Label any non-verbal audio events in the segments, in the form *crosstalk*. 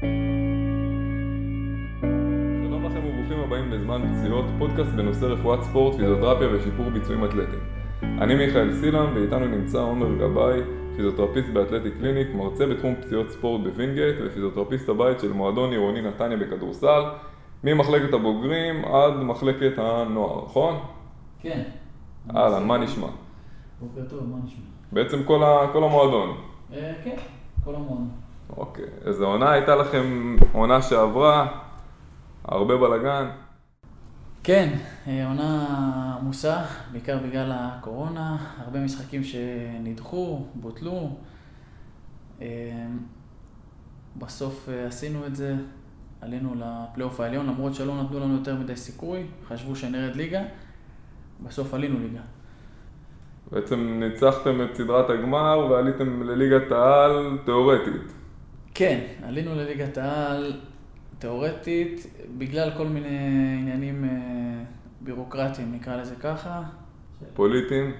שלום לכם וברוכים הבאים לזמן פציעות, פודקאסט בנושא רפואת ספורט, פיזיותרפיה ושיפור ביצועים אתלטיים. אני מיכאל סילן ואיתנו נמצא עומר גבאי, פיזיותרפיסט באתלטי קליניק, מרצה בתחום פציעות ספורט בווינגייט ופיזיותרפיסט הבית של מועדון עירוני נתניה בכדורסל, ממחלקת הבוגרים עד מחלקת הנוער, נכון? כן. אהלן, מה נשמע? בוקר טוב, מה נשמע? בעצם כל, ה, כל המועדון. אה, כן, כל המון. אוקיי, איזה עונה הייתה לכם, עונה שעברה, הרבה בלאגן. כן, אה, עונה עמוסה, בעיקר בגלל הקורונה, הרבה משחקים שנדחו, בוטלו. אה, בסוף אה, עשינו את זה, עלינו לפלייאוף העליון, למרות שלא נתנו לנו יותר מדי סיכוי, חשבו שנרד ליגה, בסוף עלינו ליגה. בעצם ניצחתם את סדרת הגמר ועליתם לליגת העל תיאורטית. כן, עלינו לליגת העל תיאורטית, בגלל כל מיני עניינים אה, בירוקרטיים, נקרא לזה ככה. פוליטיים.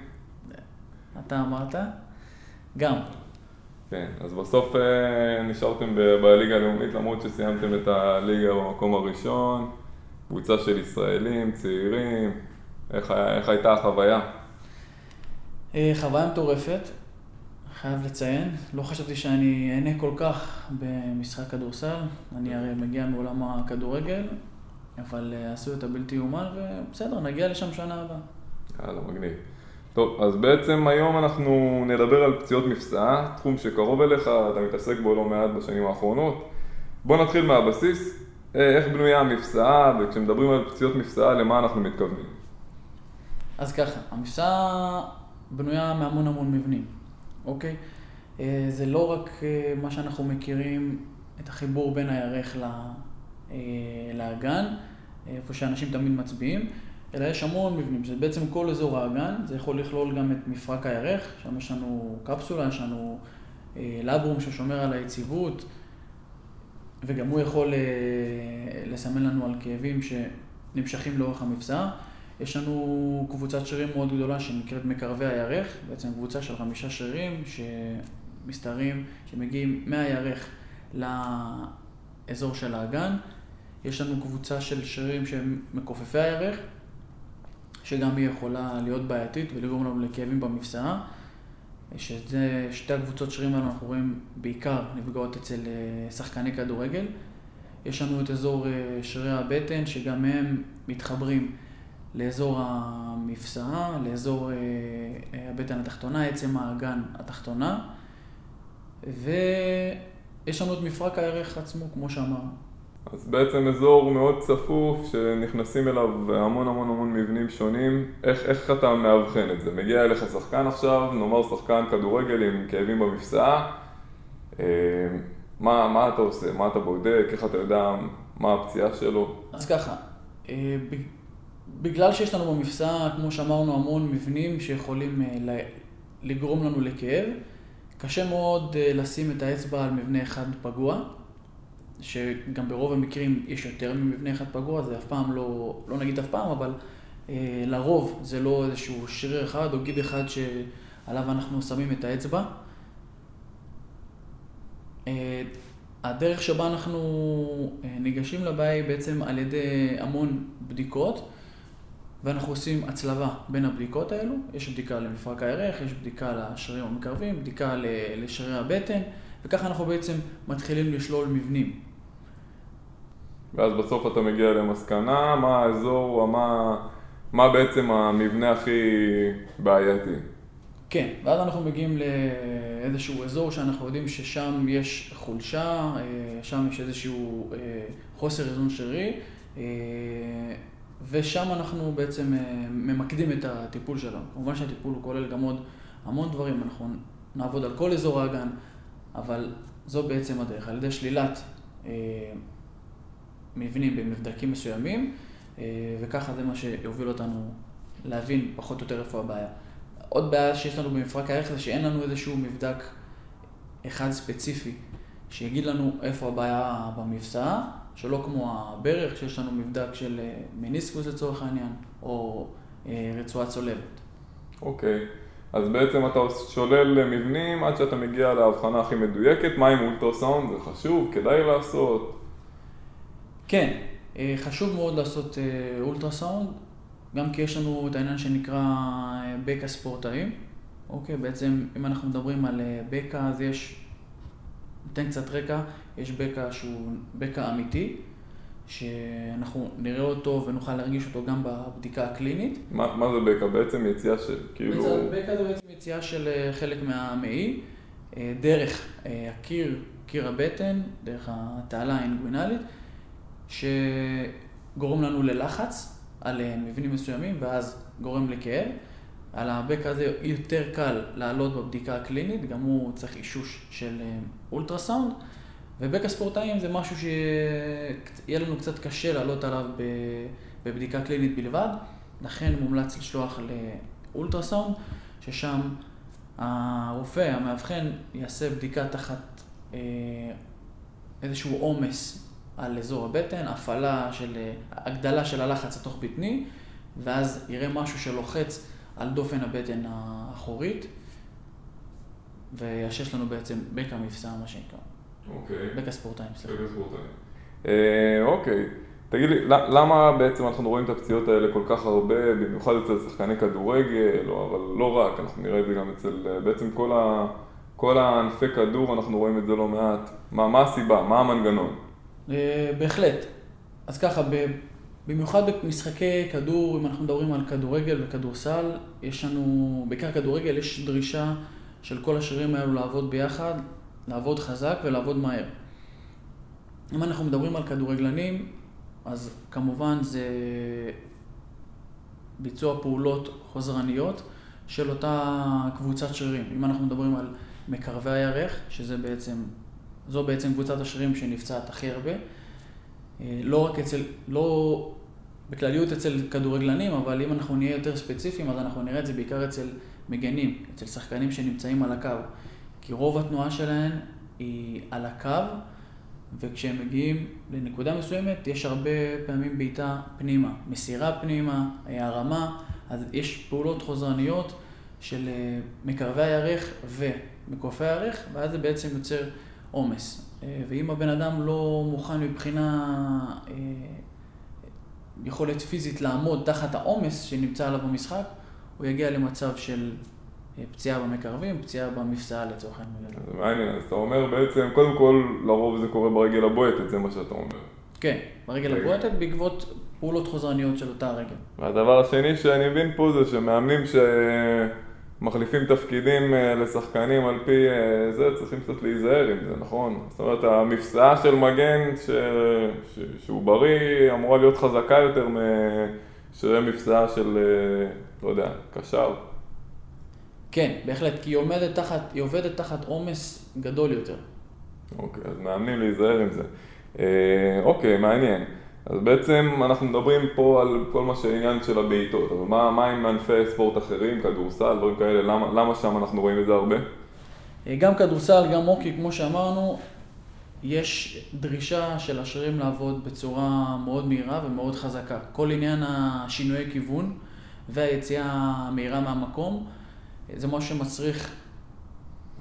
אתה אמרת? גם. כן, אז בסוף אה, נשארתם בליגה הלאומית למרות שסיימתם את הליגה במקום הראשון, קבוצה של ישראלים, צעירים, איך, איך הייתה החוויה? אה, חוויה מטורפת, חייב לציין. לא חשבתי שאני אהנה כל כך במשחק כדורסל. אני הרי מגיע מעולם הכדורגל, אבל אה, עשו את הבלתי יאומן, ובסדר, נגיע לשם שנה הבאה. יאללה, מגניב. טוב, אז בעצם היום אנחנו נדבר על פציעות מפסעה, תחום שקרוב אליך, אתה מתעסק בו לא מעט בשנים האחרונות. בוא נתחיל מהבסיס, אה, איך בנויה המפסעה, וכשמדברים על פציעות מפסעה, למה אנחנו מתכוונים? אז ככה, המבצע בנויה מהמון המון מבנים, אוקיי? אה, זה לא רק אה, מה שאנחנו מכירים, את החיבור בין הירך ל- אה, לאגן, איפה שאנשים תמיד מצביעים, אלא יש המון מבנים, זה בעצם כל אזור האגן, זה יכול לכלול גם את מפרק הירך, שם יש לנו קפסולה, יש לנו לברום ששומר על היציבות, וגם הוא יכול לסמן לנו על כאבים שנמשכים לאורך המבצע. יש לנו קבוצת שרירים מאוד גדולה שנקראת מקרבי הירך, בעצם קבוצה של חמישה שרירים שמסתערים, שמגיעים מהירך לאזור של האגן. יש לנו קבוצה של שרירים שהם מכופפי הירך, שגם היא יכולה להיות בעייתית ולגרום לנו לכאבים במפסעה. שזה שתי הקבוצות שרירים האלו אנחנו רואים בעיקר נפגעות אצל אה, שחקני כדורגל. יש לנו את אזור אה, שרירי הבטן, שגם הם מתחברים לאזור המפסעה, לאזור אה, אה, הבטן התחתונה, עצם האגן התחתונה, ויש לנו את מפרק הירך עצמו, כמו שאמרנו. אז בעצם אזור מאוד צפוף, שנכנסים אליו המון המון המון מבנים שונים. איך, איך אתה מאבחן את זה? מגיע אליך שחקן עכשיו, נאמר שחקן כדורגל עם כאבים במפסעה, אה, מה, מה אתה עושה? מה אתה בודק? איך אתה יודע מה הפציעה שלו? אז ככה, אה, בגלל שיש לנו במפסע, כמו שאמרנו, המון מבנים שיכולים אה, לגרום לנו לכאב, קשה מאוד אה, לשים את האצבע על מבנה אחד פגוע, שגם ברוב המקרים יש יותר ממבנה אחד פגוע, זה אף פעם לא, לא נגיד אף פעם, אבל אה, לרוב זה לא איזשהו שריר אחד או גיד אחד שעליו אנחנו שמים את האצבע. הדרך שבה אנחנו ניגשים לבעיה היא בעצם על ידי המון בדיקות, ואנחנו עושים הצלבה בין הבדיקות האלו. יש בדיקה למפרק הירך, יש בדיקה לשרירים המקרבים, בדיקה לשרירי הבטן, וככה אנחנו בעצם מתחילים לשלול מבנים. ואז בסוף אתה מגיע למסקנה, מה האזור, מה, מה בעצם המבנה הכי בעייתי. כן, ואז אנחנו מגיעים לאיזשהו אזור שאנחנו יודעים ששם יש חולשה, אה, שם יש איזשהו אה, חוסר איזון שרירי, אה, ושם אנחנו בעצם אה, ממקדים את הטיפול שלנו. כמובן שהטיפול הוא כולל גם עוד המון דברים, אנחנו נעבוד על כל אזור האגן, אבל זו בעצם הדרך, על ידי שלילת אה, מבנים במבדקים מסוימים, אה, וככה זה מה שיוביל אותנו להבין פחות או יותר איפה הבעיה. עוד בעיה שיש לנו במפרק הערך זה שאין לנו איזשהו מבדק אחד ספציפי שיגיד לנו איפה הבעיה במבצע, שלא כמו הברך, שיש לנו מבדק של אה, מניסקוס לצורך העניין, או אה, רצועה צולבת. אוקיי. אז בעצם אתה שולל מבנים עד שאתה מגיע להבחנה הכי מדויקת, מה עם אולטרסאונד, זה חשוב, כדאי לעשות. כן, אה, חשוב מאוד לעשות אה, אולטרסאונד, גם כי יש לנו את העניין שנקרא אה, בקע ספורטאים. אוקיי, בעצם אם אנחנו מדברים על בקע, אז יש, ניתן קצת רקע, יש בקע שהוא בקע אמיתי, שאנחנו נראה אותו ונוכל להרגיש אותו גם בבדיקה הקלינית. מה, מה זה בקע? בעצם יציאה של כאילו... בקע זה בעצם יציאה של חלק מהמעי, דרך הקיר, קיר הבטן, דרך התעלה האינגווינלית. שגורם לנו ללחץ על אה, מבנים מסוימים ואז גורם לכאב. על הבק הזה יותר קל לעלות בבדיקה הקלינית, גם הוא צריך אישוש של אה, אולטרסאונד. ובק הספורטאים זה משהו שיהיה לנו קצת קשה לעלות עליו בבדיקה קלינית בלבד, לכן מומלץ לשלוח לאולטרסאונד, ששם הרופא, המאבחן, יעשה בדיקה תחת אה, איזשהו עומס על אזור הבטן, הפעלה של, הגדלה של הלחץ התוך בטני, ואז יראה משהו שלוחץ על דופן הבטן האחורית, ויאשש לנו בעצם בקע מבצע, מה שנקרא. אוקיי. בקע ספורטאים, סליחה. בקע ספורטאים. אה, אוקיי. תגיד לי, למה בעצם אנחנו רואים את הפציעות האלה כל כך הרבה, במיוחד אצל שחקני כדורגל, או, אבל לא רק, אנחנו נראה את זה גם אצל, בעצם כל, ה, כל הענפי כדור, אנחנו רואים את זה לא מעט. מה, מה הסיבה? מה המנגנון? אה, בהחלט. אז ככה, במיוחד במשחקי כדור, אם אנחנו מדברים על כדורגל וכדורסל, יש לנו, בעיקר כדורגל, יש דרישה של כל השרירים האלו לעבוד ביחד, לעבוד חזק ולעבוד מהר. אם אנחנו מדברים על כדורגלנים, אז כמובן זה ביצוע פעולות חוזרניות של אותה קבוצת שרירים. אם אנחנו מדברים על מקרבי הירך, שזה בעצם זו בעצם קבוצת השרירים שנפצעת הכי הרבה. אה, לא רק אצל, לא בכלליות אצל כדורגלנים, אבל אם אנחנו נהיה יותר ספציפיים, אז אנחנו נראה את זה בעיקר אצל מגנים, אצל שחקנים שנמצאים על הקו. כי רוב התנועה שלהם היא על הקו, וכשהם מגיעים לנקודה מסוימת, יש הרבה פעמים בעיטה פנימה, מסירה פנימה, הרמה, אז יש פעולות חוזרניות של אה, מקרבי הירך ומקופי הירך, ואז זה בעצם יוצר עומס. אה, ואם הבן אדם לא מוכן מבחינה אה, יכולת פיזית לעמוד תחת העומס שנמצא עליו במשחק, הוא יגיע למצב של פציעה במקרבים, פציעה במפסעה לצורך העניין. זה מעניין, אז אתה אומר בעצם, קודם כל, לרוב זה קורה ברגל הבועטת, זה מה שאתה אומר. כן, ברגל הבועטת בעקבות פעולות חוזרניות של אותה רגל. והדבר השני שאני מבין פה זה שמאמנים ש... מחליפים תפקידים אה, לשחקנים על פי אה, זה, צריכים קצת להיזהר עם זה, נכון? זאת אומרת, המפסעה של מגן ש... ש... שהוא בריא אמורה להיות חזקה יותר משרי מפסעה של, אה, לא יודע, קשר. כן, בהחלט, כי היא עומדת תחת, היא עובדת תחת עומס גדול יותר. אוקיי, אז מאמנים להיזהר עם זה. אוקיי, מעניין. אז בעצם אנחנו מדברים פה על כל מה שעניין של הבעיטות, אבל מה, מה עם ענפי ספורט אחרים, כדורסל, דברים כאלה, למה, למה שם אנחנו רואים את זה הרבה? אה, גם כדורסל, גם הוקי, כמו שאמרנו, יש דרישה של השרירים לעבוד בצורה מאוד מהירה ומאוד חזקה. כל עניין השינויי כיוון והיציאה המהירה מהמקום, זה משהו שמצריך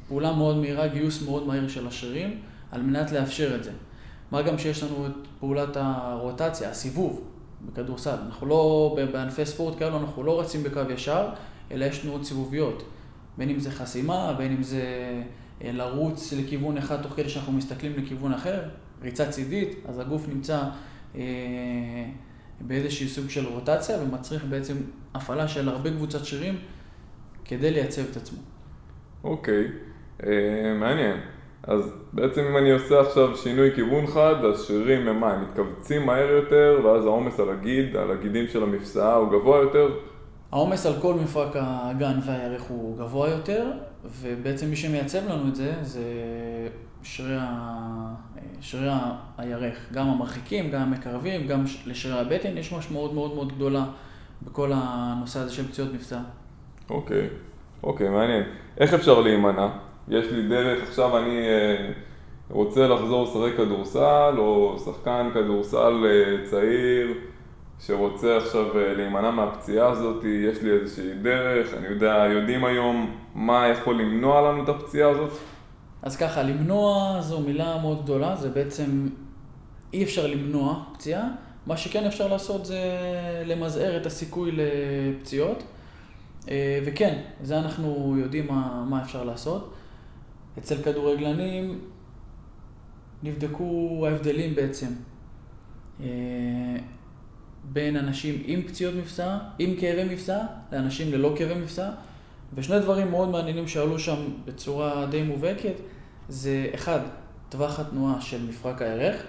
פעולה מאוד מהירה, גיוס מאוד מהיר של השרירים, על מנת לאפשר את זה. מה גם שיש לנו את פעולת הרוטציה, הסיבוב בכדורסל. אנחנו לא, בענפי ספורט כאלו אנחנו לא רצים בקו ישר, אלא יש תנועות סיבוביות. בין אם זה חסימה, בין אם זה אה, לרוץ לכיוון אחד תוך כדי שאנחנו מסתכלים לכיוון אחר, ריצה צידית, אז הגוף נמצא אה, באיזשהו סוג של רוטציה ומצריך בעצם הפעלה של הרבה קבוצת שירים כדי לייצב את עצמו. אוקיי, אה, מעניין. אז בעצם אם אני עושה עכשיו שינוי כיוון חד, אז שרירים הם מה, הם מתכווצים מהר יותר, ואז העומס על הגיד, על הגידים של המפסעה הוא גבוה יותר? העומס על כל מפרק הגן והירך הוא גבוה יותר, ובעצם מי שמייצב לנו את זה, זה שרירי, שרירי הירך, גם המרחיקים, גם המקרבים, גם לשרירי הבטן, יש משמעות מאוד מאוד גדולה בכל הנושא הזה של פציעות מבצע. אוקיי, אוקיי, מעניין. איך אפשר להימנע? יש לי דרך, עכשיו אני אה, רוצה לחזור לשחק כדורסל, או שחקן כדורסל אה, צעיר, שרוצה עכשיו אה, להימנע מהפציעה הזאת, יש לי איזושהי דרך, אני יודע, יודעים היום מה יכול למנוע לנו את הפציעה הזאת? אז ככה, למנוע זו מילה מאוד גדולה, זה בעצם אי אפשר למנוע פציעה, מה שכן אפשר לעשות זה למזער את הסיכוי לפציעות, וכן, זה אנחנו יודעים מה, מה אפשר לעשות. אצל כדורגלנים נבדקו ההבדלים בעצם אה, בין אנשים עם פציעות מבצע, עם כאבי מבצע, לאנשים ללא כאבי מבצע, ושני דברים מאוד מעניינים שעלו שם בצורה די מובהקת, זה אחד, טווח התנועה של מפרק הירך,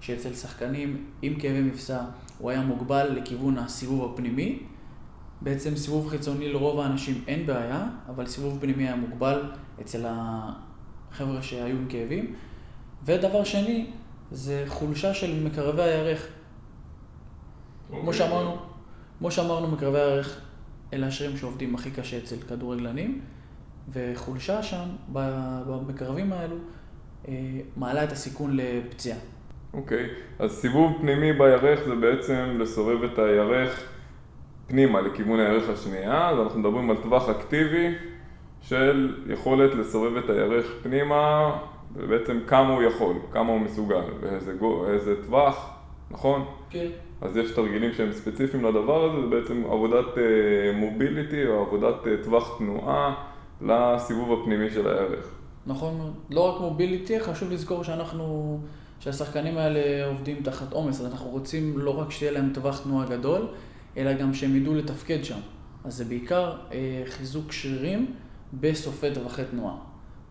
שאצל שחקנים עם כאבי מבצע הוא היה מוגבל לכיוון הסיבוב הפנימי. בעצם סיבוב חיצוני לרוב האנשים אין בעיה, אבל סיבוב פנימי היה מוגבל אצל החבר'ה שהיו עם כאבים. ודבר שני, זה חולשה של מקרבי הירך. Okay. כמו אוקיי. שאמרנו, כמו שאמרנו, מקרבי הירך אלה השרירים שעובדים הכי קשה אצל כדורגלנים, וחולשה שם, במקרבים האלו, אה, מעלה את הסיכון לפציעה. אוקיי, okay. אז סיבוב פנימי בירך זה בעצם לסובב את הירך פנימה לכיוון הירך השנייה, אז אנחנו מדברים על טווח אקטיבי של יכולת לסובב את הירך פנימה, ובעצם כמה הוא יכול, כמה הוא מסוגל, ואיזה טווח, נכון? כן. אז יש תרגילים שהם ספציפיים לדבר הזה, זה בעצם עבודת מוביליטי אה, או עבודת אה, טווח תנועה לסיבוב הפנימי של הירך. נכון מאוד. לא רק מוביליטי, חשוב לזכור שאנחנו, שהשחקנים האלה עובדים תחת עומס, אז אנחנו רוצים לא רק שיהיה להם טווח תנועה גדול, אלא גם שהם ידעו לתפקד שם. אז זה בעיקר אה, חיזוק שרירים בסופי טווחי תנועה.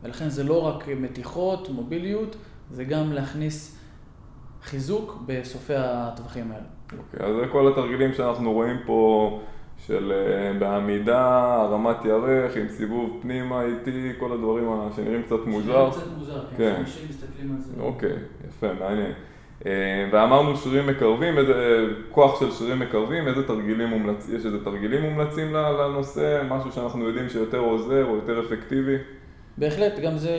ולכן זה לא רק מתיחות, מוביליות, זה גם להכניס חיזוק בסופי הטווחים האלה. אוקיי, okay, אז זה כל התרגילים שאנחנו רואים פה של uh, בעמידה, הרמת ירך, עם סיבוב פנימה איטי, כל הדברים שנראים קצת מוזר. קצת מוזר, כן. כן. אנשים מסתכלים על זה. אוקיי, okay, יפה, מעניין. Uh, ואמרנו שרירים מקרבים, איזה כוח של שרירים מקרבים, איזה תרגילים מומלצים, יש איזה תרגילים מומלצים לנושא, משהו שאנחנו יודעים שיותר עוזר או יותר אפקטיבי? בהחלט, גם זה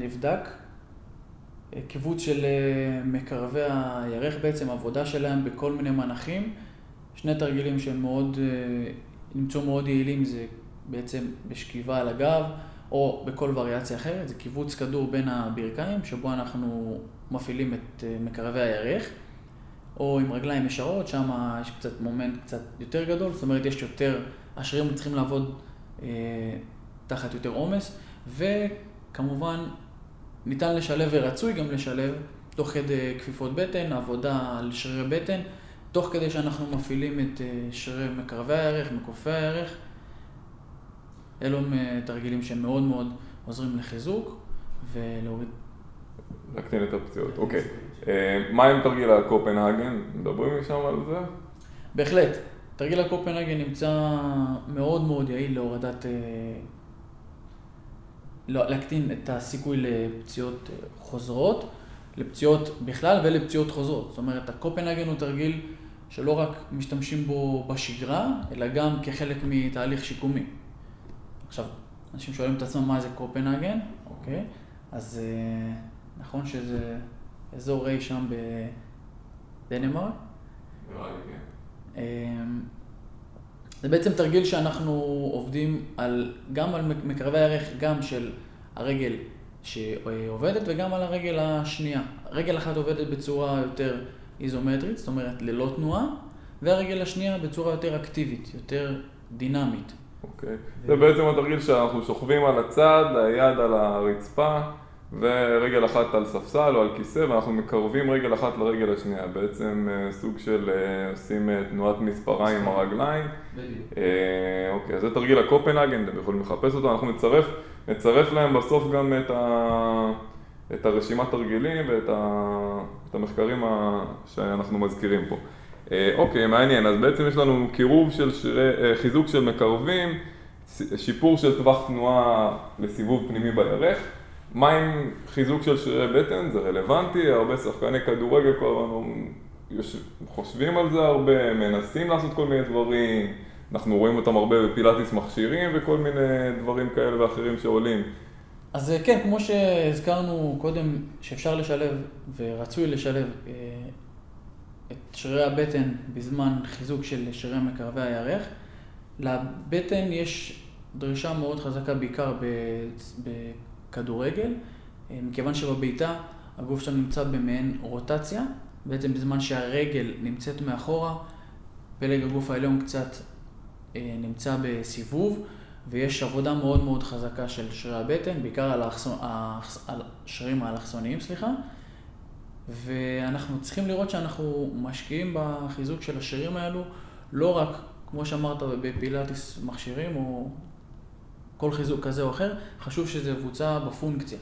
נבדק. קיבוץ של אה, מקרבי הירך בעצם, עבודה שלהם בכל מיני מנחים. שני תרגילים שהם מאוד, אה, נמצאו מאוד יעילים זה בעצם בשכיבה על הגב, או בכל וריאציה אחרת, זה קיבוץ כדור בין הברכיים, שבו אנחנו מפעילים את אה, מקרבי הירך, או עם רגליים ישרות, שם יש קצת מומנט קצת יותר גדול, זאת אומרת יש יותר, השרירים צריכים לעבוד אה, תחת יותר עומס, וכמובן ניתן לשלב ורצוי גם לשלב, תוך כדי כפיפות בטן, עבודה על שרירי בטן, תוך כדי שאנחנו מפעילים את אה, שרירי מקרבי הערך, מקופי הערך. אלו הם אה, תרגילים שהם מאוד מאוד עוזרים לחיזוק ולהוריד... להקטין את הפציעות, אוקיי. אה, מה עם תרגיל הקופנהגן? מדברים שם על זה? בהחלט. תרגיל הקופנהגן נמצא מאוד מאוד יעיל להורדת לא, להקטין את הסיכוי לפציעות אה, חוזרות, לפציעות בכלל ולפציעות חוזרות. זאת אומרת, הקופנהגן הוא תרגיל שלא רק משתמשים בו בשגרה, אלא גם כחלק מתהליך שיקומי. עכשיו, אנשים שואלים את עצמם מה זה קופנהגן, אוקיי? אז אה, נכון שזה אזור אי שם בדנמרק. כן. אמ, זה בעצם תרגיל שאנחנו עובדים על, גם על מקרבי הערך, גם של הרגל שעובדת וגם על הרגל השנייה. רגל אחת עובדת בצורה יותר איזומטרית, זאת אומרת ללא תנועה, והרגל השנייה בצורה יותר אקטיבית, יותר דינמית. אוקיי. זה בעצם התרגיל שאנחנו שוכבים על הצד, היד על הרצפה. ורגל אחת על ספסל או על כיסא ואנחנו מקרבים רגל אחת לרגל השנייה, בעצם אה, סוג של אה, עושים אה, תנועת מספריים עם הרגליים. בדיוק. אוקיי, אז זה תרגיל הקופנהגן, אתם יכולים לחפש אותו, אנחנו נצרף, נצרף להם בסוף גם את, ה, את הרשימת תרגילים ואת ה, את המחקרים ה, שאנחנו מזכירים פה. אוקיי, מעניין, אז בעצם יש לנו קירוב של שירי, חיזוק של מקרבים, שיפור של טווח תנועה לסיבוב פנימי בירך. מה עם חיזוק של שרירי בטן? זה רלוונטי, הרבה שחקני כדורגל כל הזמן חושבים על זה הרבה, מנסים לעשות כל מיני דברים, אנחנו רואים אותם הרבה בפילאטיס מכשירים וכל מיני דברים כאלה ואחרים שעולים. אז אה, כן, כמו שהזכרנו קודם, שאפשר לשלב ורצוי לשלב אה, את שרירי הבטן בזמן חיזוק של שרירי מקרבי הירך. לבטן יש דרישה מאוד חזקה בעיקר בכדורגל, אה, מכיוון שבבעיטה הגוף שלנו נמצא במעין רוטציה, בעצם בזמן שהרגל נמצאת מאחורה, פלג הגוף העליון קצת אה, נמצא בסיבוב, ויש עבודה מאוד מאוד חזקה של שרירי הבטן, בעיקר על, האחסון, על שרירים האלכסוניים, סליחה. ואנחנו צריכים לראות שאנחנו משקיעים בחיזוק של השרירים האלו, לא רק, כמו שאמרת, בפילאטיס מכשירים או כל חיזוק כזה או אחר, חשוב שזה יבוצע בפונקציה.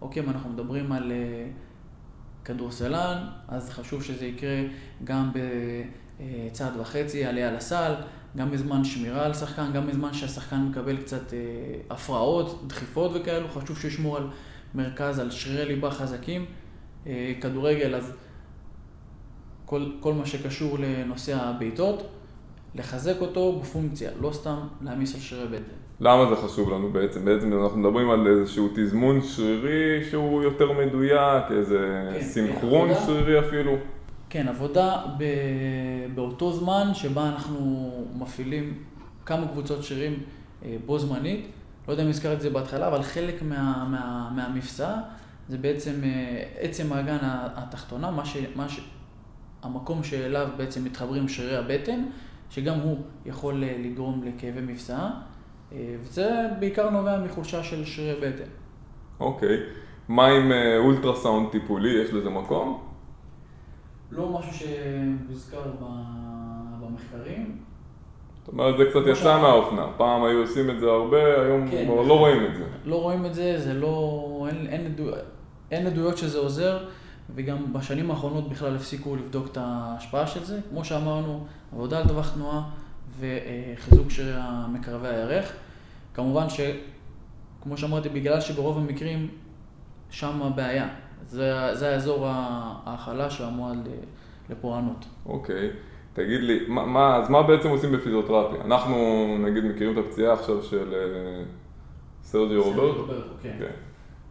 אוקיי, אם אנחנו מדברים על uh, כדורסלן, אז חשוב שזה יקרה גם בצעד וחצי, עלייה לסל, גם בזמן שמירה על שחקן, גם בזמן שהשחקן מקבל קצת uh, הפרעות, דחיפות וכאלו, חשוב שישמור על מרכז, על שרירי ליבה חזקים. Uh, כדורגל, אז כל, כל מה שקשור לנושא הבעיטות, לחזק אותו בפונקציה, לא סתם להעמיס על שרירי בטן. למה זה חשוב לנו בעצם? בעצם אנחנו מדברים על איזשהו תזמון שרירי שהוא יותר מדויק, איזה כן, סינכרון עבודה, שרירי אפילו. כן, עבודה ב, באותו זמן שבה אנחנו מפעילים כמה קבוצות שרירים אה, בו זמנית. לא יודע אם הזכרתי את זה בהתחלה, אבל חלק מה, מה, מהמפסע זה בעצם אה, עצם האגן התחתונה, מה ש, מה ש, המקום שאליו בעצם מתחברים שרירי הבטן, שגם הוא יכול אה, לגרום לכאבי מפסעה. אה, וזה בעיקר נובע מחולשה של שרירי בטן. אוקיי. מה עם אולטרסאונד טיפולי? יש לזה מקום? לא משהו שהוזכר במחקרים. זאת אומרת, זה קצת יצא מהאופנה. פעם היו עושים את זה הרבה, היום כן, כבר לא רואים את זה. לא רואים את זה, זה לא... אין, אין, עדו... אין עדויות שזה עוזר, וגם בשנים האחרונות בכלל הפסיקו לבדוק את ההשפעה של זה. כמו שאמרנו, עבודה על טווח תנועה וחיזוק של מקרבי הירך. כמובן שכמו שאמרתי, בגלל שברוב המקרים שם הבעיה. זה, זה האזור החלש והמועד לפורענות. אוקיי. תגיד לי, מה, מה, אז מה בעצם עושים בפיזיותרפיה? אנחנו נגיד מכירים את הפציעה עכשיו של אה, סרג'י רוברטו, כן.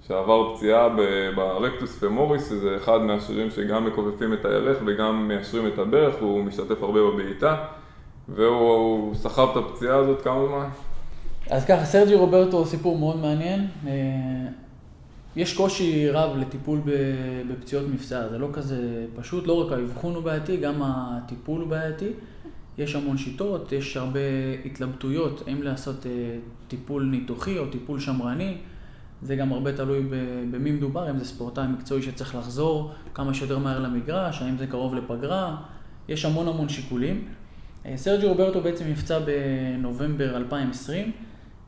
שעבר פציעה ברקטוס פמוריס, שזה אחד מהשרירים שגם מכופפים את הירך וגם מיישרים את הברך, הוא משתתף הרבה בבעיטה, והוא סחב את הפציעה הזאת כמה זמן? אז ככה, סרג'י רוברטו הוא סיפור מאוד מעניין. אה, יש קושי רב לטיפול בפציעות מפשעה, זה לא כזה פשוט, לא רק האבחון הוא בעייתי, גם הטיפול הוא בעייתי. יש המון שיטות, יש הרבה התלבטויות, האם לעשות אה, טיפול ניתוחי או טיפול שמרני. זה גם הרבה תלוי במי מדובר, אם זה ספורטאי מקצועי שצריך לחזור כמה שיותר מהר למגרש, האם זה קרוב לפגרה, יש המון המון שיקולים. אה, סרג'י רוברטו בעצם נפצע בנובמבר 2020.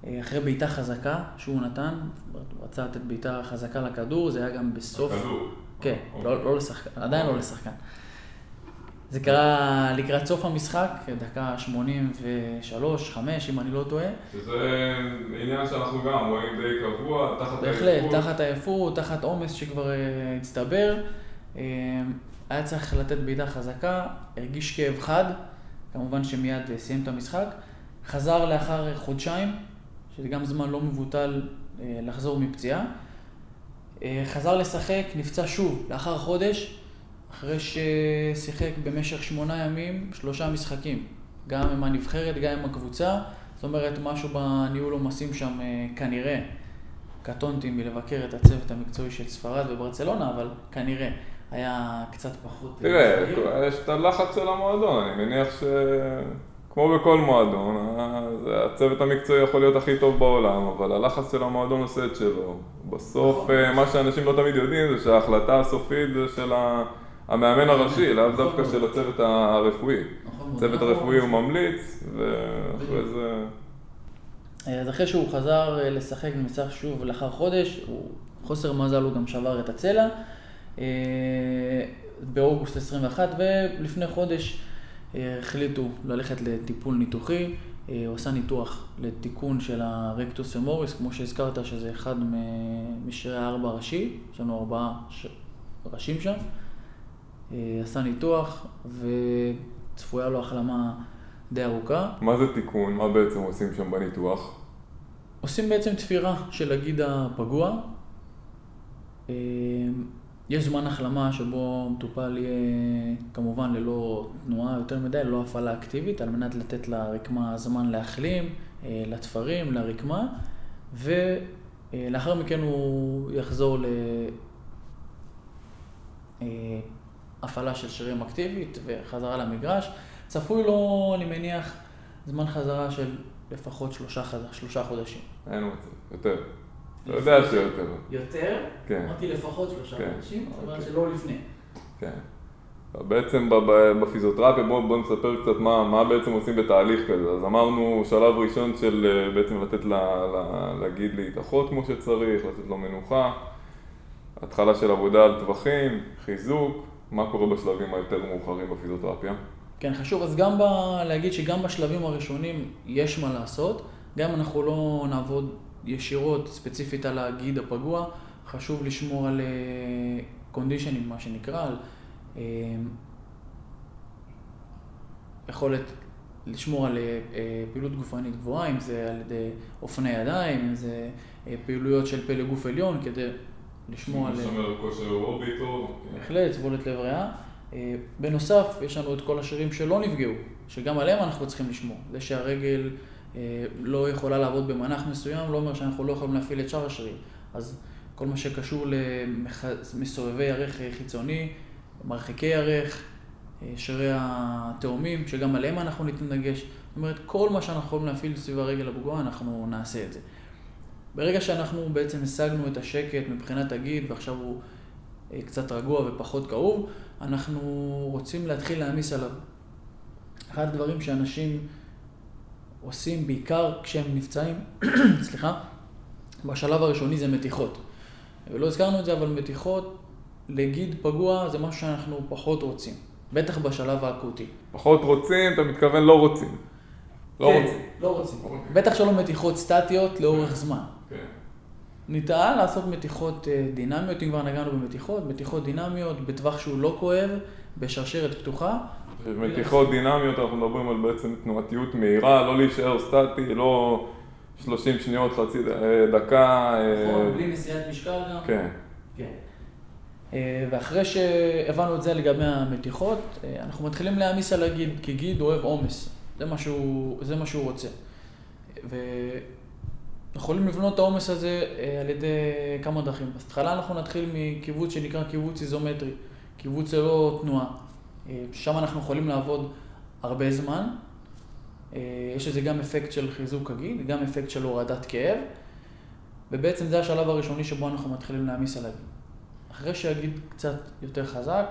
אה, אחרי בעיטה חזקה שהוא נתן, הוא רצה לתת בעיטה חזקה לכדור, זה היה גם בסוף... לכדור. כן, לא, לא לשחקן, עדיין לא לשחקן. זה קרה לקראת סוף המשחק, דקה 83, 5, אם אני לא טועה. שזה עניין שאנחנו גם רואים די קבוע, תחת עייפות. בהחלט, תחת עייפות, תחת עומס שכבר אה, הצטבר. אה, היה צריך לתת בעיטה חזקה, הרגיש כאב חד, כמובן שמיד סיים את המשחק. חזר לאחר חודשיים, שזה גם זמן לא מבוטל אה, לחזור מפציעה. אה, חזר לשחק, נפצע שוב לאחר חודש, אחרי ששיחק במשך שמונה ימים, שלושה משחקים. גם עם הנבחרת, גם עם הקבוצה. זאת אומרת, משהו בניהול עומסים שם אה, כנראה. קטונתי מלבקר את הצוות המקצועי של ספרד וברצלונה, אבל כנראה היה קצת פחות... תראה, יש את הלחץ של המועדון, אני מניח ש... כמו בכל מועדון, הצוות המקצועי יכול להיות הכי טוב בעולם, אבל הלחץ של המועדון עושה את שלו. בסוף, נכון. אה, מה שאנשים לא תמיד יודעים זה שההחלטה הסופית זה של המאמן הראשי, לאו נכון. דווקא של הצוות הרפואי. נכון הצוות הרפואי הוא ממליץ, ואחרי זה... אז אחרי שהוא חזר אה, לשחק וניצח שוב לאחר חודש, הוא, חוסר מזל הוא גם שבר את הצלע. אה, באוגוסט 21, ולפני חודש החליטו ללכת לטיפול ניתוחי, אה, הוא עשה ניתוח לתיקון של הרקטוס פמוריס, כמו שהזכרת שזה אחד משירי הארבע הראשי, יש לנו ארבעה ש... ראשים שם, אה, עשה ניתוח וצפויה לו החלמה די ארוכה. מה זה תיקון? מה בעצם עושים שם בניתוח? עושים בעצם תפירה של הגיד הפגוע. אה, יש זמן החלמה שבו מטופל יהיה כמובן ללא תנועה יותר מדי, ללא הפעלה אקטיבית, על מנת לתת לרקמה זמן להחלים, אה, לתפרים, לרקמה, ולאחר מכן הוא יחזור להפעלה של שרירים אקטיבית וחזרה למגרש. צפוי לו, אני מניח, זמן חזרה של לפחות שלושה, שלושה חודשים. אין מצב, יותר. אתה יודע שיותר. יותר? כן. אמרתי לפחות שלושה כן. חודשים, זאת אומרת אוקיי. שלא לפני. כן. בעצם בפיזיותרפיה, בואו בוא נספר קצת מה, מה בעצם עושים בתהליך כזה. אז אמרנו, שלב ראשון של אה, בעצם לתת ל- ל- לגיד להתאחות כמו שצריך, לתת לו מנוחה, התחלה של עבודה על טווחים, חיזוק, מה קורה בשלבים היותר מאוחרים בפיזיותרפיה? כן, חשוב אז גם ב... להגיד שגם בשלבים הראשונים יש מה לעשות, גם אם אנחנו לא נעבוד ישירות, ספציפית על הגיד הפגוע, חשוב לשמור על קונדישנים, מה שנקרא, על אה, יכולת לשמור על אה, פעילות גופנית גבוהה, אם זה על ידי אופני ידיים, אם זה אה, פעילויות של פלא גוף עליון, כדי לשמור על... לשמר כושר אירובי טוב. בהחלט, סבולת לב ריאה. אה, בנוסף, יש לנו את כל השרירים שלא נפגעו, שגם עליהם אנחנו צריכים לשמור. זה שהרגל אה, לא יכולה לעבוד במנח מסוים, לא אומר שאנחנו לא יכולים להפעיל את שאר השרירים. אז כל מה שקשור למסובבי ירך חיצוני, מרחיקי ירך, אה, שרירי התאומים, שגם עליהם אנחנו ניתן דגש. זאת אומרת, כל מה שאנחנו יכולים להפעיל סביב הרגל הפגועה, אנחנו נעשה את זה. ברגע שאנחנו בעצם השגנו את השקט מבחינת הגיד, ועכשיו הוא אה, קצת רגוע ופחות כאוב, אנחנו רוצים להתחיל להעמיס עליו. אחד הדברים שאנשים עושים בעיקר כשהם נפצעים, *clears throat* סליחה, בשלב הראשוני זה מתיחות. ולא הזכרנו את זה, אבל מתיחות לגיד פגוע זה משהו שאנחנו פחות רוצים, בטח בשלב האקוטי. פחות רוצים, אתה מתכוון לא רוצים. לא כן, רוצים. לא רוצים. בטח שלא מתיחות סטטיות לאורך זמן. כן. ניתן לעשות מתיחות אה, דינמיות, אם כבר נגענו במתיחות, מתיחות דינמיות בטווח שהוא לא כואב, בשרשרת פתוחה. מתיחות דינמיות, אנחנו מדברים על בעצם תנועתיות מהירה, לא להישאר סטטי, לא 30 שניות, חצי אה, דקה. אה, נכון, בלי נשיאת משקל גם. כן. כן. ואחרי שהבנו את זה לגבי המתיחות, אנחנו מתחילים להעמיס על הגיד, כי גיד אוהב עומס. זה מה שהוא, זה מה שהוא רוצה. ויכולים לבנות את העומס הזה אה, על ידי כמה דרכים. אז בהתחלה אנחנו נתחיל מקיבוץ שנקרא קיבוץ איזומטרי, קיבוץ ללא תנועה. אה, שם אנחנו יכולים לעבוד הרבה זמן. אה, יש לזה גם אפקט של חיזוק הגיד, גם אפקט של הורדת כאב. ובעצם זה השלב הראשוני שבו אנחנו מתחילים להעמיס על הגיד. אחרי שהגיד קצת יותר חזק,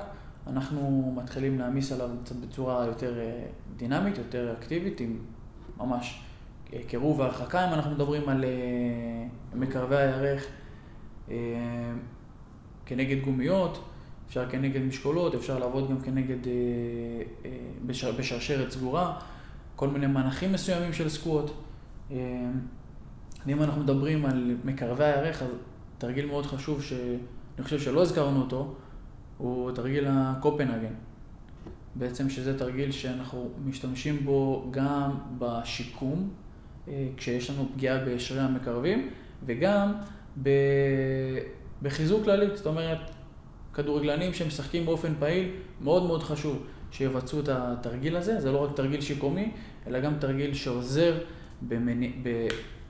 אנחנו מתחילים להעמיס עליו קצת בצורה יותר אה, דינמית, יותר אקטיבית, עם ממש אה, קירוב והרחקה, אם אנחנו מדברים על אה, מקרבי הירך אה, כנגד גומיות, אפשר כנגד משקולות, אפשר לעבוד גם כנגד, אה, בשר, בשרשרת סגורה, כל מיני מנחים מסוימים של סקוואט. אה, אם אנחנו מדברים על מקרבי הירך, אז תרגיל מאוד חשוב שאני חושב שלא הזכרנו אותו, הוא תרגיל הקופנהגן. בעצם שזה תרגיל שאנחנו משתמשים בו גם בשיקום, כשיש לנו פגיעה בשרירי המקרבים, וגם ב... בחיזוק כללי. זאת אומרת, כדורגלנים שמשחקים באופן פעיל, מאוד מאוד חשוב שיבצעו את התרגיל הזה. זה לא רק תרגיל שיקומי, אלא גם תרגיל שעוזר במני...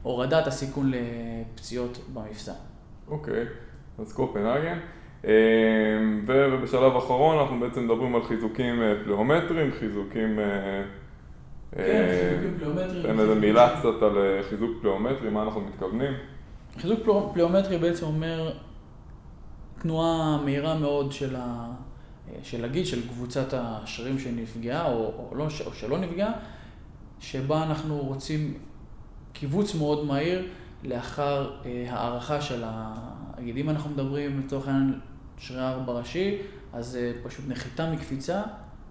בהורדת הסיכון לפציעות במפסע. אוקיי, אז קופנהגן. אה, ובשלב האחרון אנחנו בעצם מדברים על חיזוקים אה, פלאומטריים, חיזוקים... תן איזה מילה קצת על אה, חיזוק פלאומטרי, מה אנחנו מתכוונים. חיזוק פלאומטרי בעצם אומר תנועה מהירה מאוד של, ה... של הגיד, של קבוצת השרירים שנפגעה או, או, לא, או שלא נפגעה, שבה אנחנו רוצים קיבוץ מאוד מהיר לאחר אה, הערכה של הגיד. אם אנחנו מדברים לצורך העניין שריר ארבע ראשי, אז אה, פשוט נחיתה מקפיצה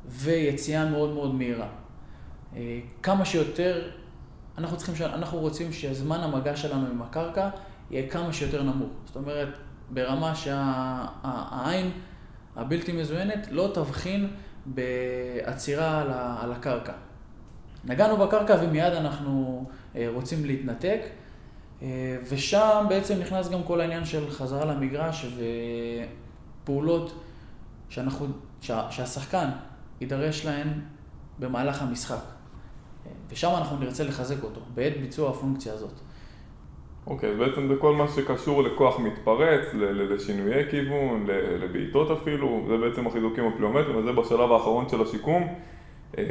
ויציאה מאוד מאוד מהירה. אה, כמה שיותר, אנחנו צריכים, אנחנו רוצים שזמן המגע שלנו עם הקרקע יהיה כמה שיותר נמוך. זאת אומרת, ברמה שהעין הבלתי מזוינת לא תבחין בעצירה על על הקרקע. נגענו בקרקע ומיד אנחנו אה, רוצים להתנתק, אה, ושם בעצם נכנס גם כל העניין של חזרה למגרש פעולות שאנחנו, שה, שהשחקן יידרש להן במהלך המשחק. ושם אנחנו נרצה לחזק אותו, בעת ביצוע הפונקציה הזאת. אוקיי, אז בעצם זה כל מה שקשור לכוח מתפרץ, לשינויי כיוון, לבעיטות אפילו, זה בעצם החיזוקים הפליומטריים, וזה בשלב האחרון של השיקום. אמ,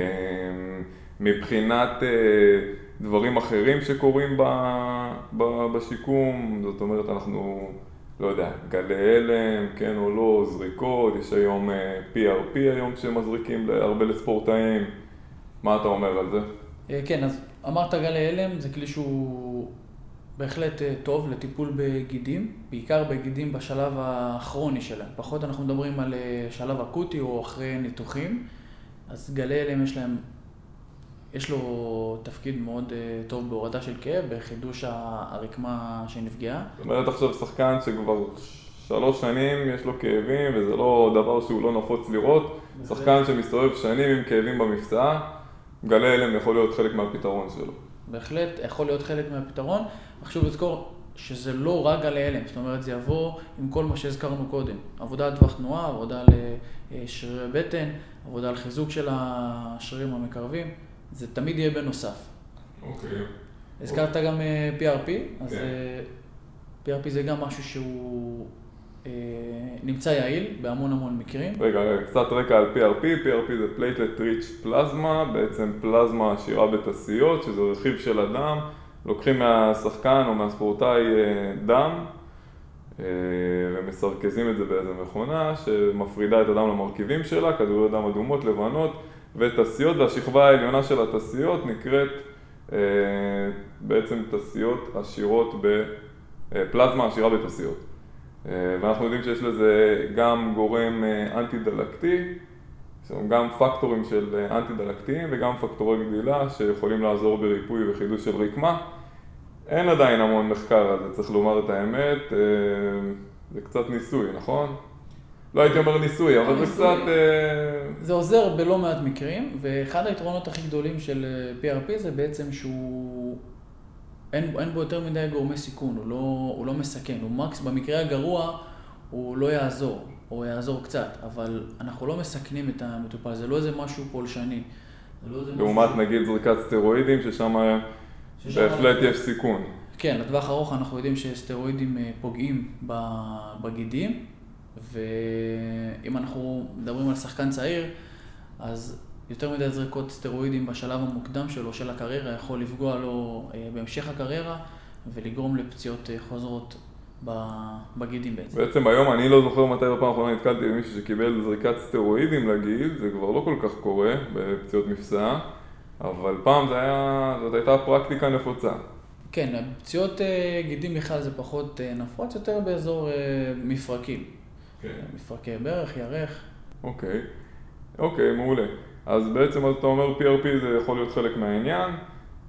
מבחינת אה, דברים אחרים שקורים בשיקום, זאת אומרת אנחנו, לא יודע, גלי הלם, כן או לא, זריקות, יש היום PRP אה, היום שמזריקים הרבה לספורטאים, מה אתה אומר על זה? אה, כן, אז אמרת גלי הלם, זה כלי שהוא בהחלט טוב לטיפול בגידים, בעיקר בגידים בשלב הכרוני שלהם. פחות אנחנו מדברים על שלב אקוטי או אחרי ניתוחים, אז גלי הלם יש להם יש לו תפקיד מאוד טוב בהורדה של כאב, בחידוש הרקמה שנפגעה. זאת אומרת עכשיו שחקן שכבר שלוש שנים יש לו כאבים, וזה לא דבר שהוא לא נפוץ לראות. שחקן שמסתובב שנים עם כאבים במפצעה, גלי הלם יכול להיות חלק מהפתרון שלו. בהחלט יכול להיות חלק מהפתרון. חשוב לזכור שזה לא רק גלי הלם, זאת אומרת זה יבוא עם כל מה שהזכרנו קודם. עבודה על טווח תנועה, עבודה על אה, שרירי בטן, עבודה על חיזוק של השרירים המקרבים. זה תמיד יהיה בנוסף. אוקיי. הזכרת גם PRP, אה, אז כן. PRP זה גם משהו שהוא אה, נמצא יעיל בהמון המון מקרים. רגע, רגע, קצת רקע על PRP, PRP זה platelet rich plasma, בעצם פלזמה עשירה בתעשיות, שזה רכיב של הדם, לוקחים מהשחקן או מהספורטאי דם ומסרכזים את זה באיזה מכונה שמפרידה את הדם למרכיבים שלה, כדורי דם אדומות, לבנות. ותעשיות, והשכבה העליונה של התעשיות נקראת אה, בעצם תעשיות עשירות בפלזמה אה, עשירה בתעשיות. אה, ואנחנו יודעים שיש לזה גם גורם אה, אנטי-דלקתי, גם פקטורים של אה, אנטי-דלקתיים וגם פקטורי גדילה שיכולים לעזור בריפוי וחידוש של רקמה. אין עדיין המון מחקר על זה, צריך לומר את האמת, זה קצת ניסוי, נכון? לא הייתי אומר ניסוי, אבל זה קצת... זה עוזר בלא מעט מקרים, ואחד היתרונות הכי גדולים של PRP זה בעצם שהוא... אין, אין בו יותר מדי גורמי סיכון, הוא לא, הוא לא מסכן, הוא מקס, במקרה הגרוע הוא לא יעזור, או יעזור קצת, אבל אנחנו לא מסכנים את המטופל, זה לא איזה משהו פולשני. לא לעומת משהו... נגיד זריקת סטרואידים, ששם בהחלט יש סיכון. כן, לטווח ארוך אנחנו יודעים שסטרואידים אה, פוגעים בגידים. ואם אנחנו מדברים על שחקן צעיר, אז יותר מדי זריקות סטרואידים בשלב המוקדם שלו, של הקריירה, יכול לפגוע לו אה, בהמשך הקריירה ולגרום לפציעות אה, חוזרות בגידים בעצם. בעצם היום אני לא זוכר מתי בפעם האחרונה נתקלתי במישהו שקיבל זריקת סטרואידים לגיל, זה כבר לא כל כך קורה בפציעות מפסעה, אבל פעם זה היה, זאת הייתה פרקטיקה נפוצה. כן, פציעות אה, גידים בכלל זה פחות נפוץ, יותר באזור מפרקים. כן. מפרקי ברך, ירך. אוקיי, אוקיי, מעולה. אז בעצם אתה אומר PRP זה יכול להיות חלק מהעניין.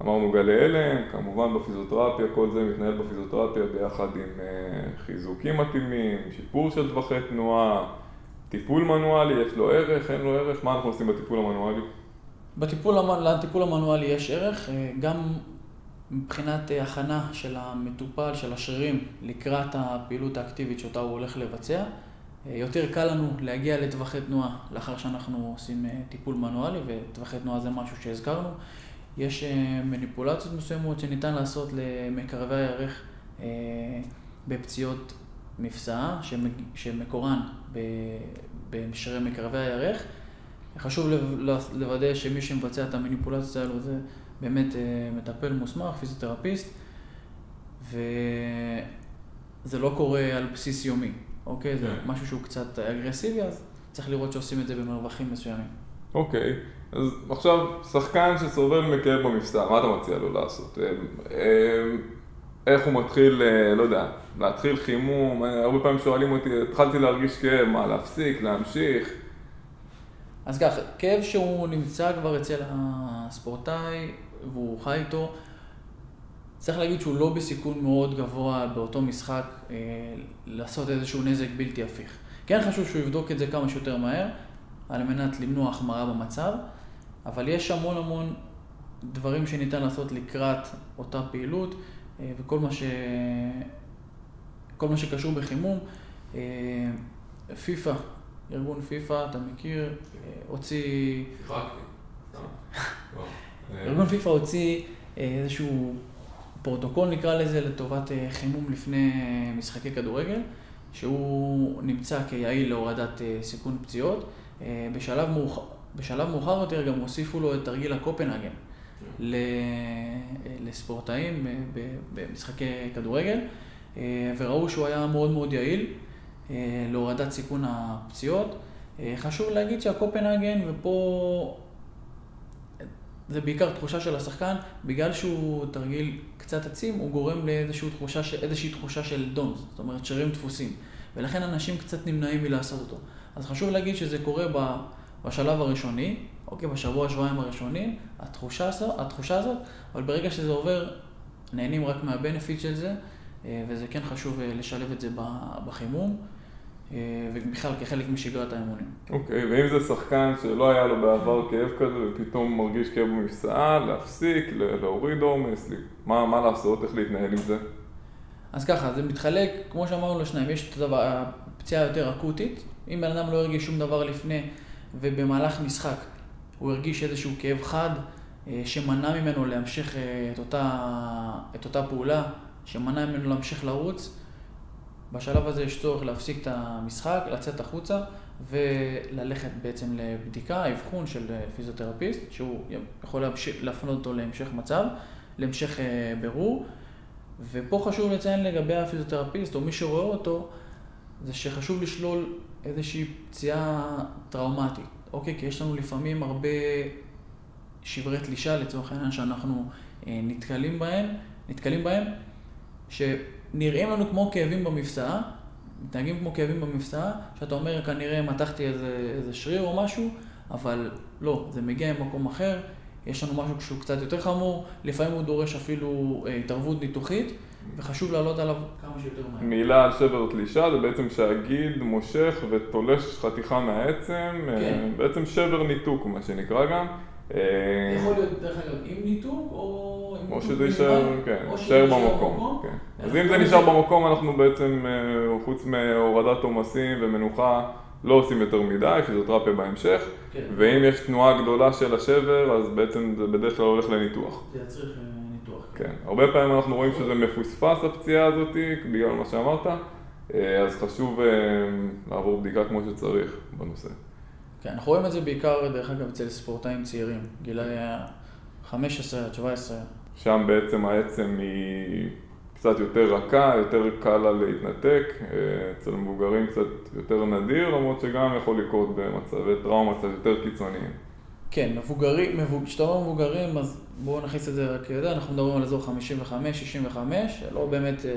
אמרנו גלי הלם, כמובן בפיזיותרפיה, כל זה מתנהל בפיזיותרפיה ביחד עם uh, חיזוקים מתאימים, שיפור של טווחי תנועה, טיפול מנואלי, יש לו ערך, אין לו ערך, מה אנחנו עושים בטיפול המנואלי? בטיפול, לטיפול המנואלי יש ערך, אה, גם מבחינת אה, הכנה של המטופל, של השרירים, לקראת הפעילות האקטיבית שאותה הוא הולך לבצע. אה, יותר קל לנו להגיע לטווחי תנועה לאחר שאנחנו עושים אה, טיפול מנואלי, וטווחי תנועה זה משהו שהזכרנו. יש אה, מניפולציות מסוימות שניתן לעשות למקרבי הירך בפציעות מפסעה, שמקורן במשרי מקרבי הירך. חשוב לוודא שמי שמבצע את המניפולציות האלו זה באמת מטפל מוסמך, פיזיותרפיסט, וזה לא קורה על בסיס יומי. אוקיי? זה כן. משהו שהוא קצת אגרסיבי, אז צריך לראות שעושים את זה במרווחים מסוימים. אוקיי, אז עכשיו, שחקן שסובל מכאב במפסע, מה אתה מציע לו לעשות? אה, אה, איך הוא מתחיל, אה, לא יודע, להתחיל חימום, הרבה פעמים שואלים אותי, התחלתי להרגיש כאב, מה, להפסיק, להמשיך? אז ככה, כאב שהוא נמצא כבר אצל הספורטאי והוא חי איתו, צריך להגיד שהוא לא בסיכון מאוד גבוה באותו משחק אה, לעשות איזשהו נזק בלתי הפיך. כן חשוב שהוא יבדוק את זה כמה שיותר מהר, על מנת למנוע החמרה במצב, אבל יש המון המון דברים שניתן לעשות לקראת אותה פעילות, אה, וכל מה, ש... כל מה שקשור בחימום, אה, פיפא, ארגון פיפא, אתה מכיר, אה, הוציא... *laughs* ארגון פיפא הוציא אה, איזשהו פרוטוקול נקרא לזה לטובת אה, חימום לפני משחקי כדורגל, שהוא נמצא כיעיל להורדת סיכון פציעות. בשלב מאוחר, בשלב מאוחר יותר גם הוסיפו לו את תרגיל הקופנהגן לספורטאים במשחקי כדורגל, וראו שהוא היה מאוד מאוד יעיל. אה, להורדת סיכון הפציעות. אה, חשוב להגיד שהקופנהגן, ופה זה בעיקר תחושה של השחקן, בגלל שהוא תרגיל קצת עצים, הוא גורם לאיזושהי תחושה, איזושהי תחושה של דונס, זאת אומרת שרירים דפוסים, ולכן אנשים קצת נמנעים מלעשות אותו. אז חשוב להגיד שזה קורה בשלב הראשוני, אוקיי, בשבוע, שבועיים הראשונים, התחושה, התחושה הזאת, אבל ברגע שזה עובר, נהנים רק מהבנפיט של זה, אה, וזה כן חשוב לשלב את זה בחימום. אה, ובכלל כחלק משגרת האימונים. אוקיי, okay, ואם זה שחקן שלא היה לו בעבר כאב כזה ופתאום מרגיש כאב במפסעה, להפסיק, להוריד עומס, מה, מה לעשות, איך להתנהל עם זה? אז ככה, זה מתחלק, כמו שאמרנו לשניים, יש את הפציעה יותר אקוטית, אם בן אדם לא הרגיש שום דבר לפני ובמהלך משחק הוא הרגיש איזשהו כאב חד אה, שמנע ממנו להמשיך אה, את אותה, את אותה פעולה, שמנע ממנו להמשיך לרוץ, בשלב הזה יש צורך להפסיק את המשחק, לצאת החוצה וללכת בעצם לבדיקה, אבחון של פיזיותרפיסט, שהוא יכול להפנות אותו להמשך מצב, להמשך אה, בירור. ופה חשוב לציין לגבי הפיזיותרפיסט, או מי שרואה אותו, זה שחשוב לשלול איזושהי פציעה טראומטית, אוקיי? כי יש לנו לפעמים הרבה שברי תלישה, לצורך העניין, שאנחנו אה, נתקלים בהם, נתקלים בהם, ש... נראים לנו כמו כאבים במפסעה, מתנהגים כמו כאבים במפסעה, שאתה אומר כנראה מתחתי איזה, איזה שריר או משהו, אבל לא, זה מגיע ממקום אחר, יש לנו משהו שהוא קצת יותר חמור, לפעמים הוא דורש אפילו אה, התערבות ניתוחית, וחשוב לעלות עליו כמה שיותר מהר. מילה על שבר תלישה זה בעצם שהגיד מושך ותולש חתיכה מהעצם, אה, כן. בעצם שבר ניתוק מה שנקרא גם. אה, יכול להיות דרך אגב עם ניתוק או ניתוק או שזה יישאר, כן, יישאר במקום. כן. אז אם זה נשאר במקום אנחנו בעצם, אה, חוץ מהורדת עומסים ומנוחה, לא עושים יותר מדי, פיזיותרפיה בהמשך, כן. ואם יש תנועה גדולה של השבר, אז בעצם זה בדרך כלל הולך לניתוח. זה יצריך אה, ניתוח. כן, הרבה פעמים אנחנו רואים שזה מפוספס הפציעה הזאת, בגלל מה שאמרת, אז חשוב לעבור בדיקה כמו שצריך בנושא. כן, אנחנו רואים את זה בעיקר, דרך אגב, אצל ספורטאים צעירים, גילאי 15 עד 17. שם בעצם העצם היא קצת יותר רכה, יותר קל לה להתנתק, אצל מבוגרים קצת יותר נדיר, למרות שגם יכול לקרות במצבי טראומה קצת יותר קיצוניים. כן, מבוגרים, כשאתה אומר מבוגרים, אז בואו נכניס את זה רק, יודע, אנחנו מדברים על אזור 55-65, לא באמת אה,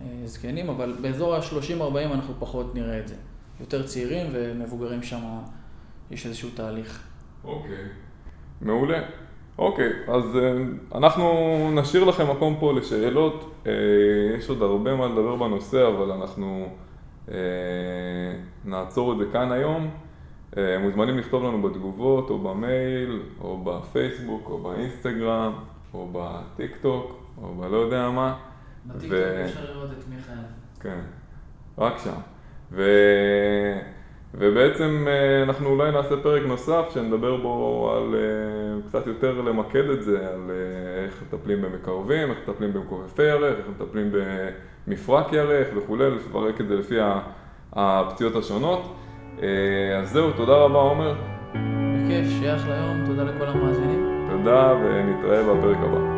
אה, זקנים, אבל באזור ה-30-40 אנחנו פחות נראה את זה. יותר צעירים ומבוגרים שם יש איזשהו תהליך. אוקיי, מעולה. אוקיי, אז אה, אנחנו נשאיר לכם מקום פה לשאלות. אה, יש עוד הרבה מה לדבר בנושא, אבל אנחנו אה, נעצור את זה כאן היום. מוזמנים לכתוב לנו בתגובות, או במייל, או בפייסבוק, או באינסטגרם, או בטיק טוק, או בלא יודע מה. בטיק טוק אפשר לראות את מיכאל. כן, רק שם. ו... ובעצם אה, אנחנו אולי נעשה פרק נוסף שנדבר בו על אה, קצת יותר למקד את זה, על אה, איך מטפלים במקרבים, איך מטפלים במכופפי ירך, איך מטפלים במפרק ירך וכולי, לפרק את זה לפי הפציעות השונות. אז זהו, תודה רבה עומר. בכיף, שיהיה אחלה יום, תודה לכל המאזינים. תודה ונתראה בפרק הבא.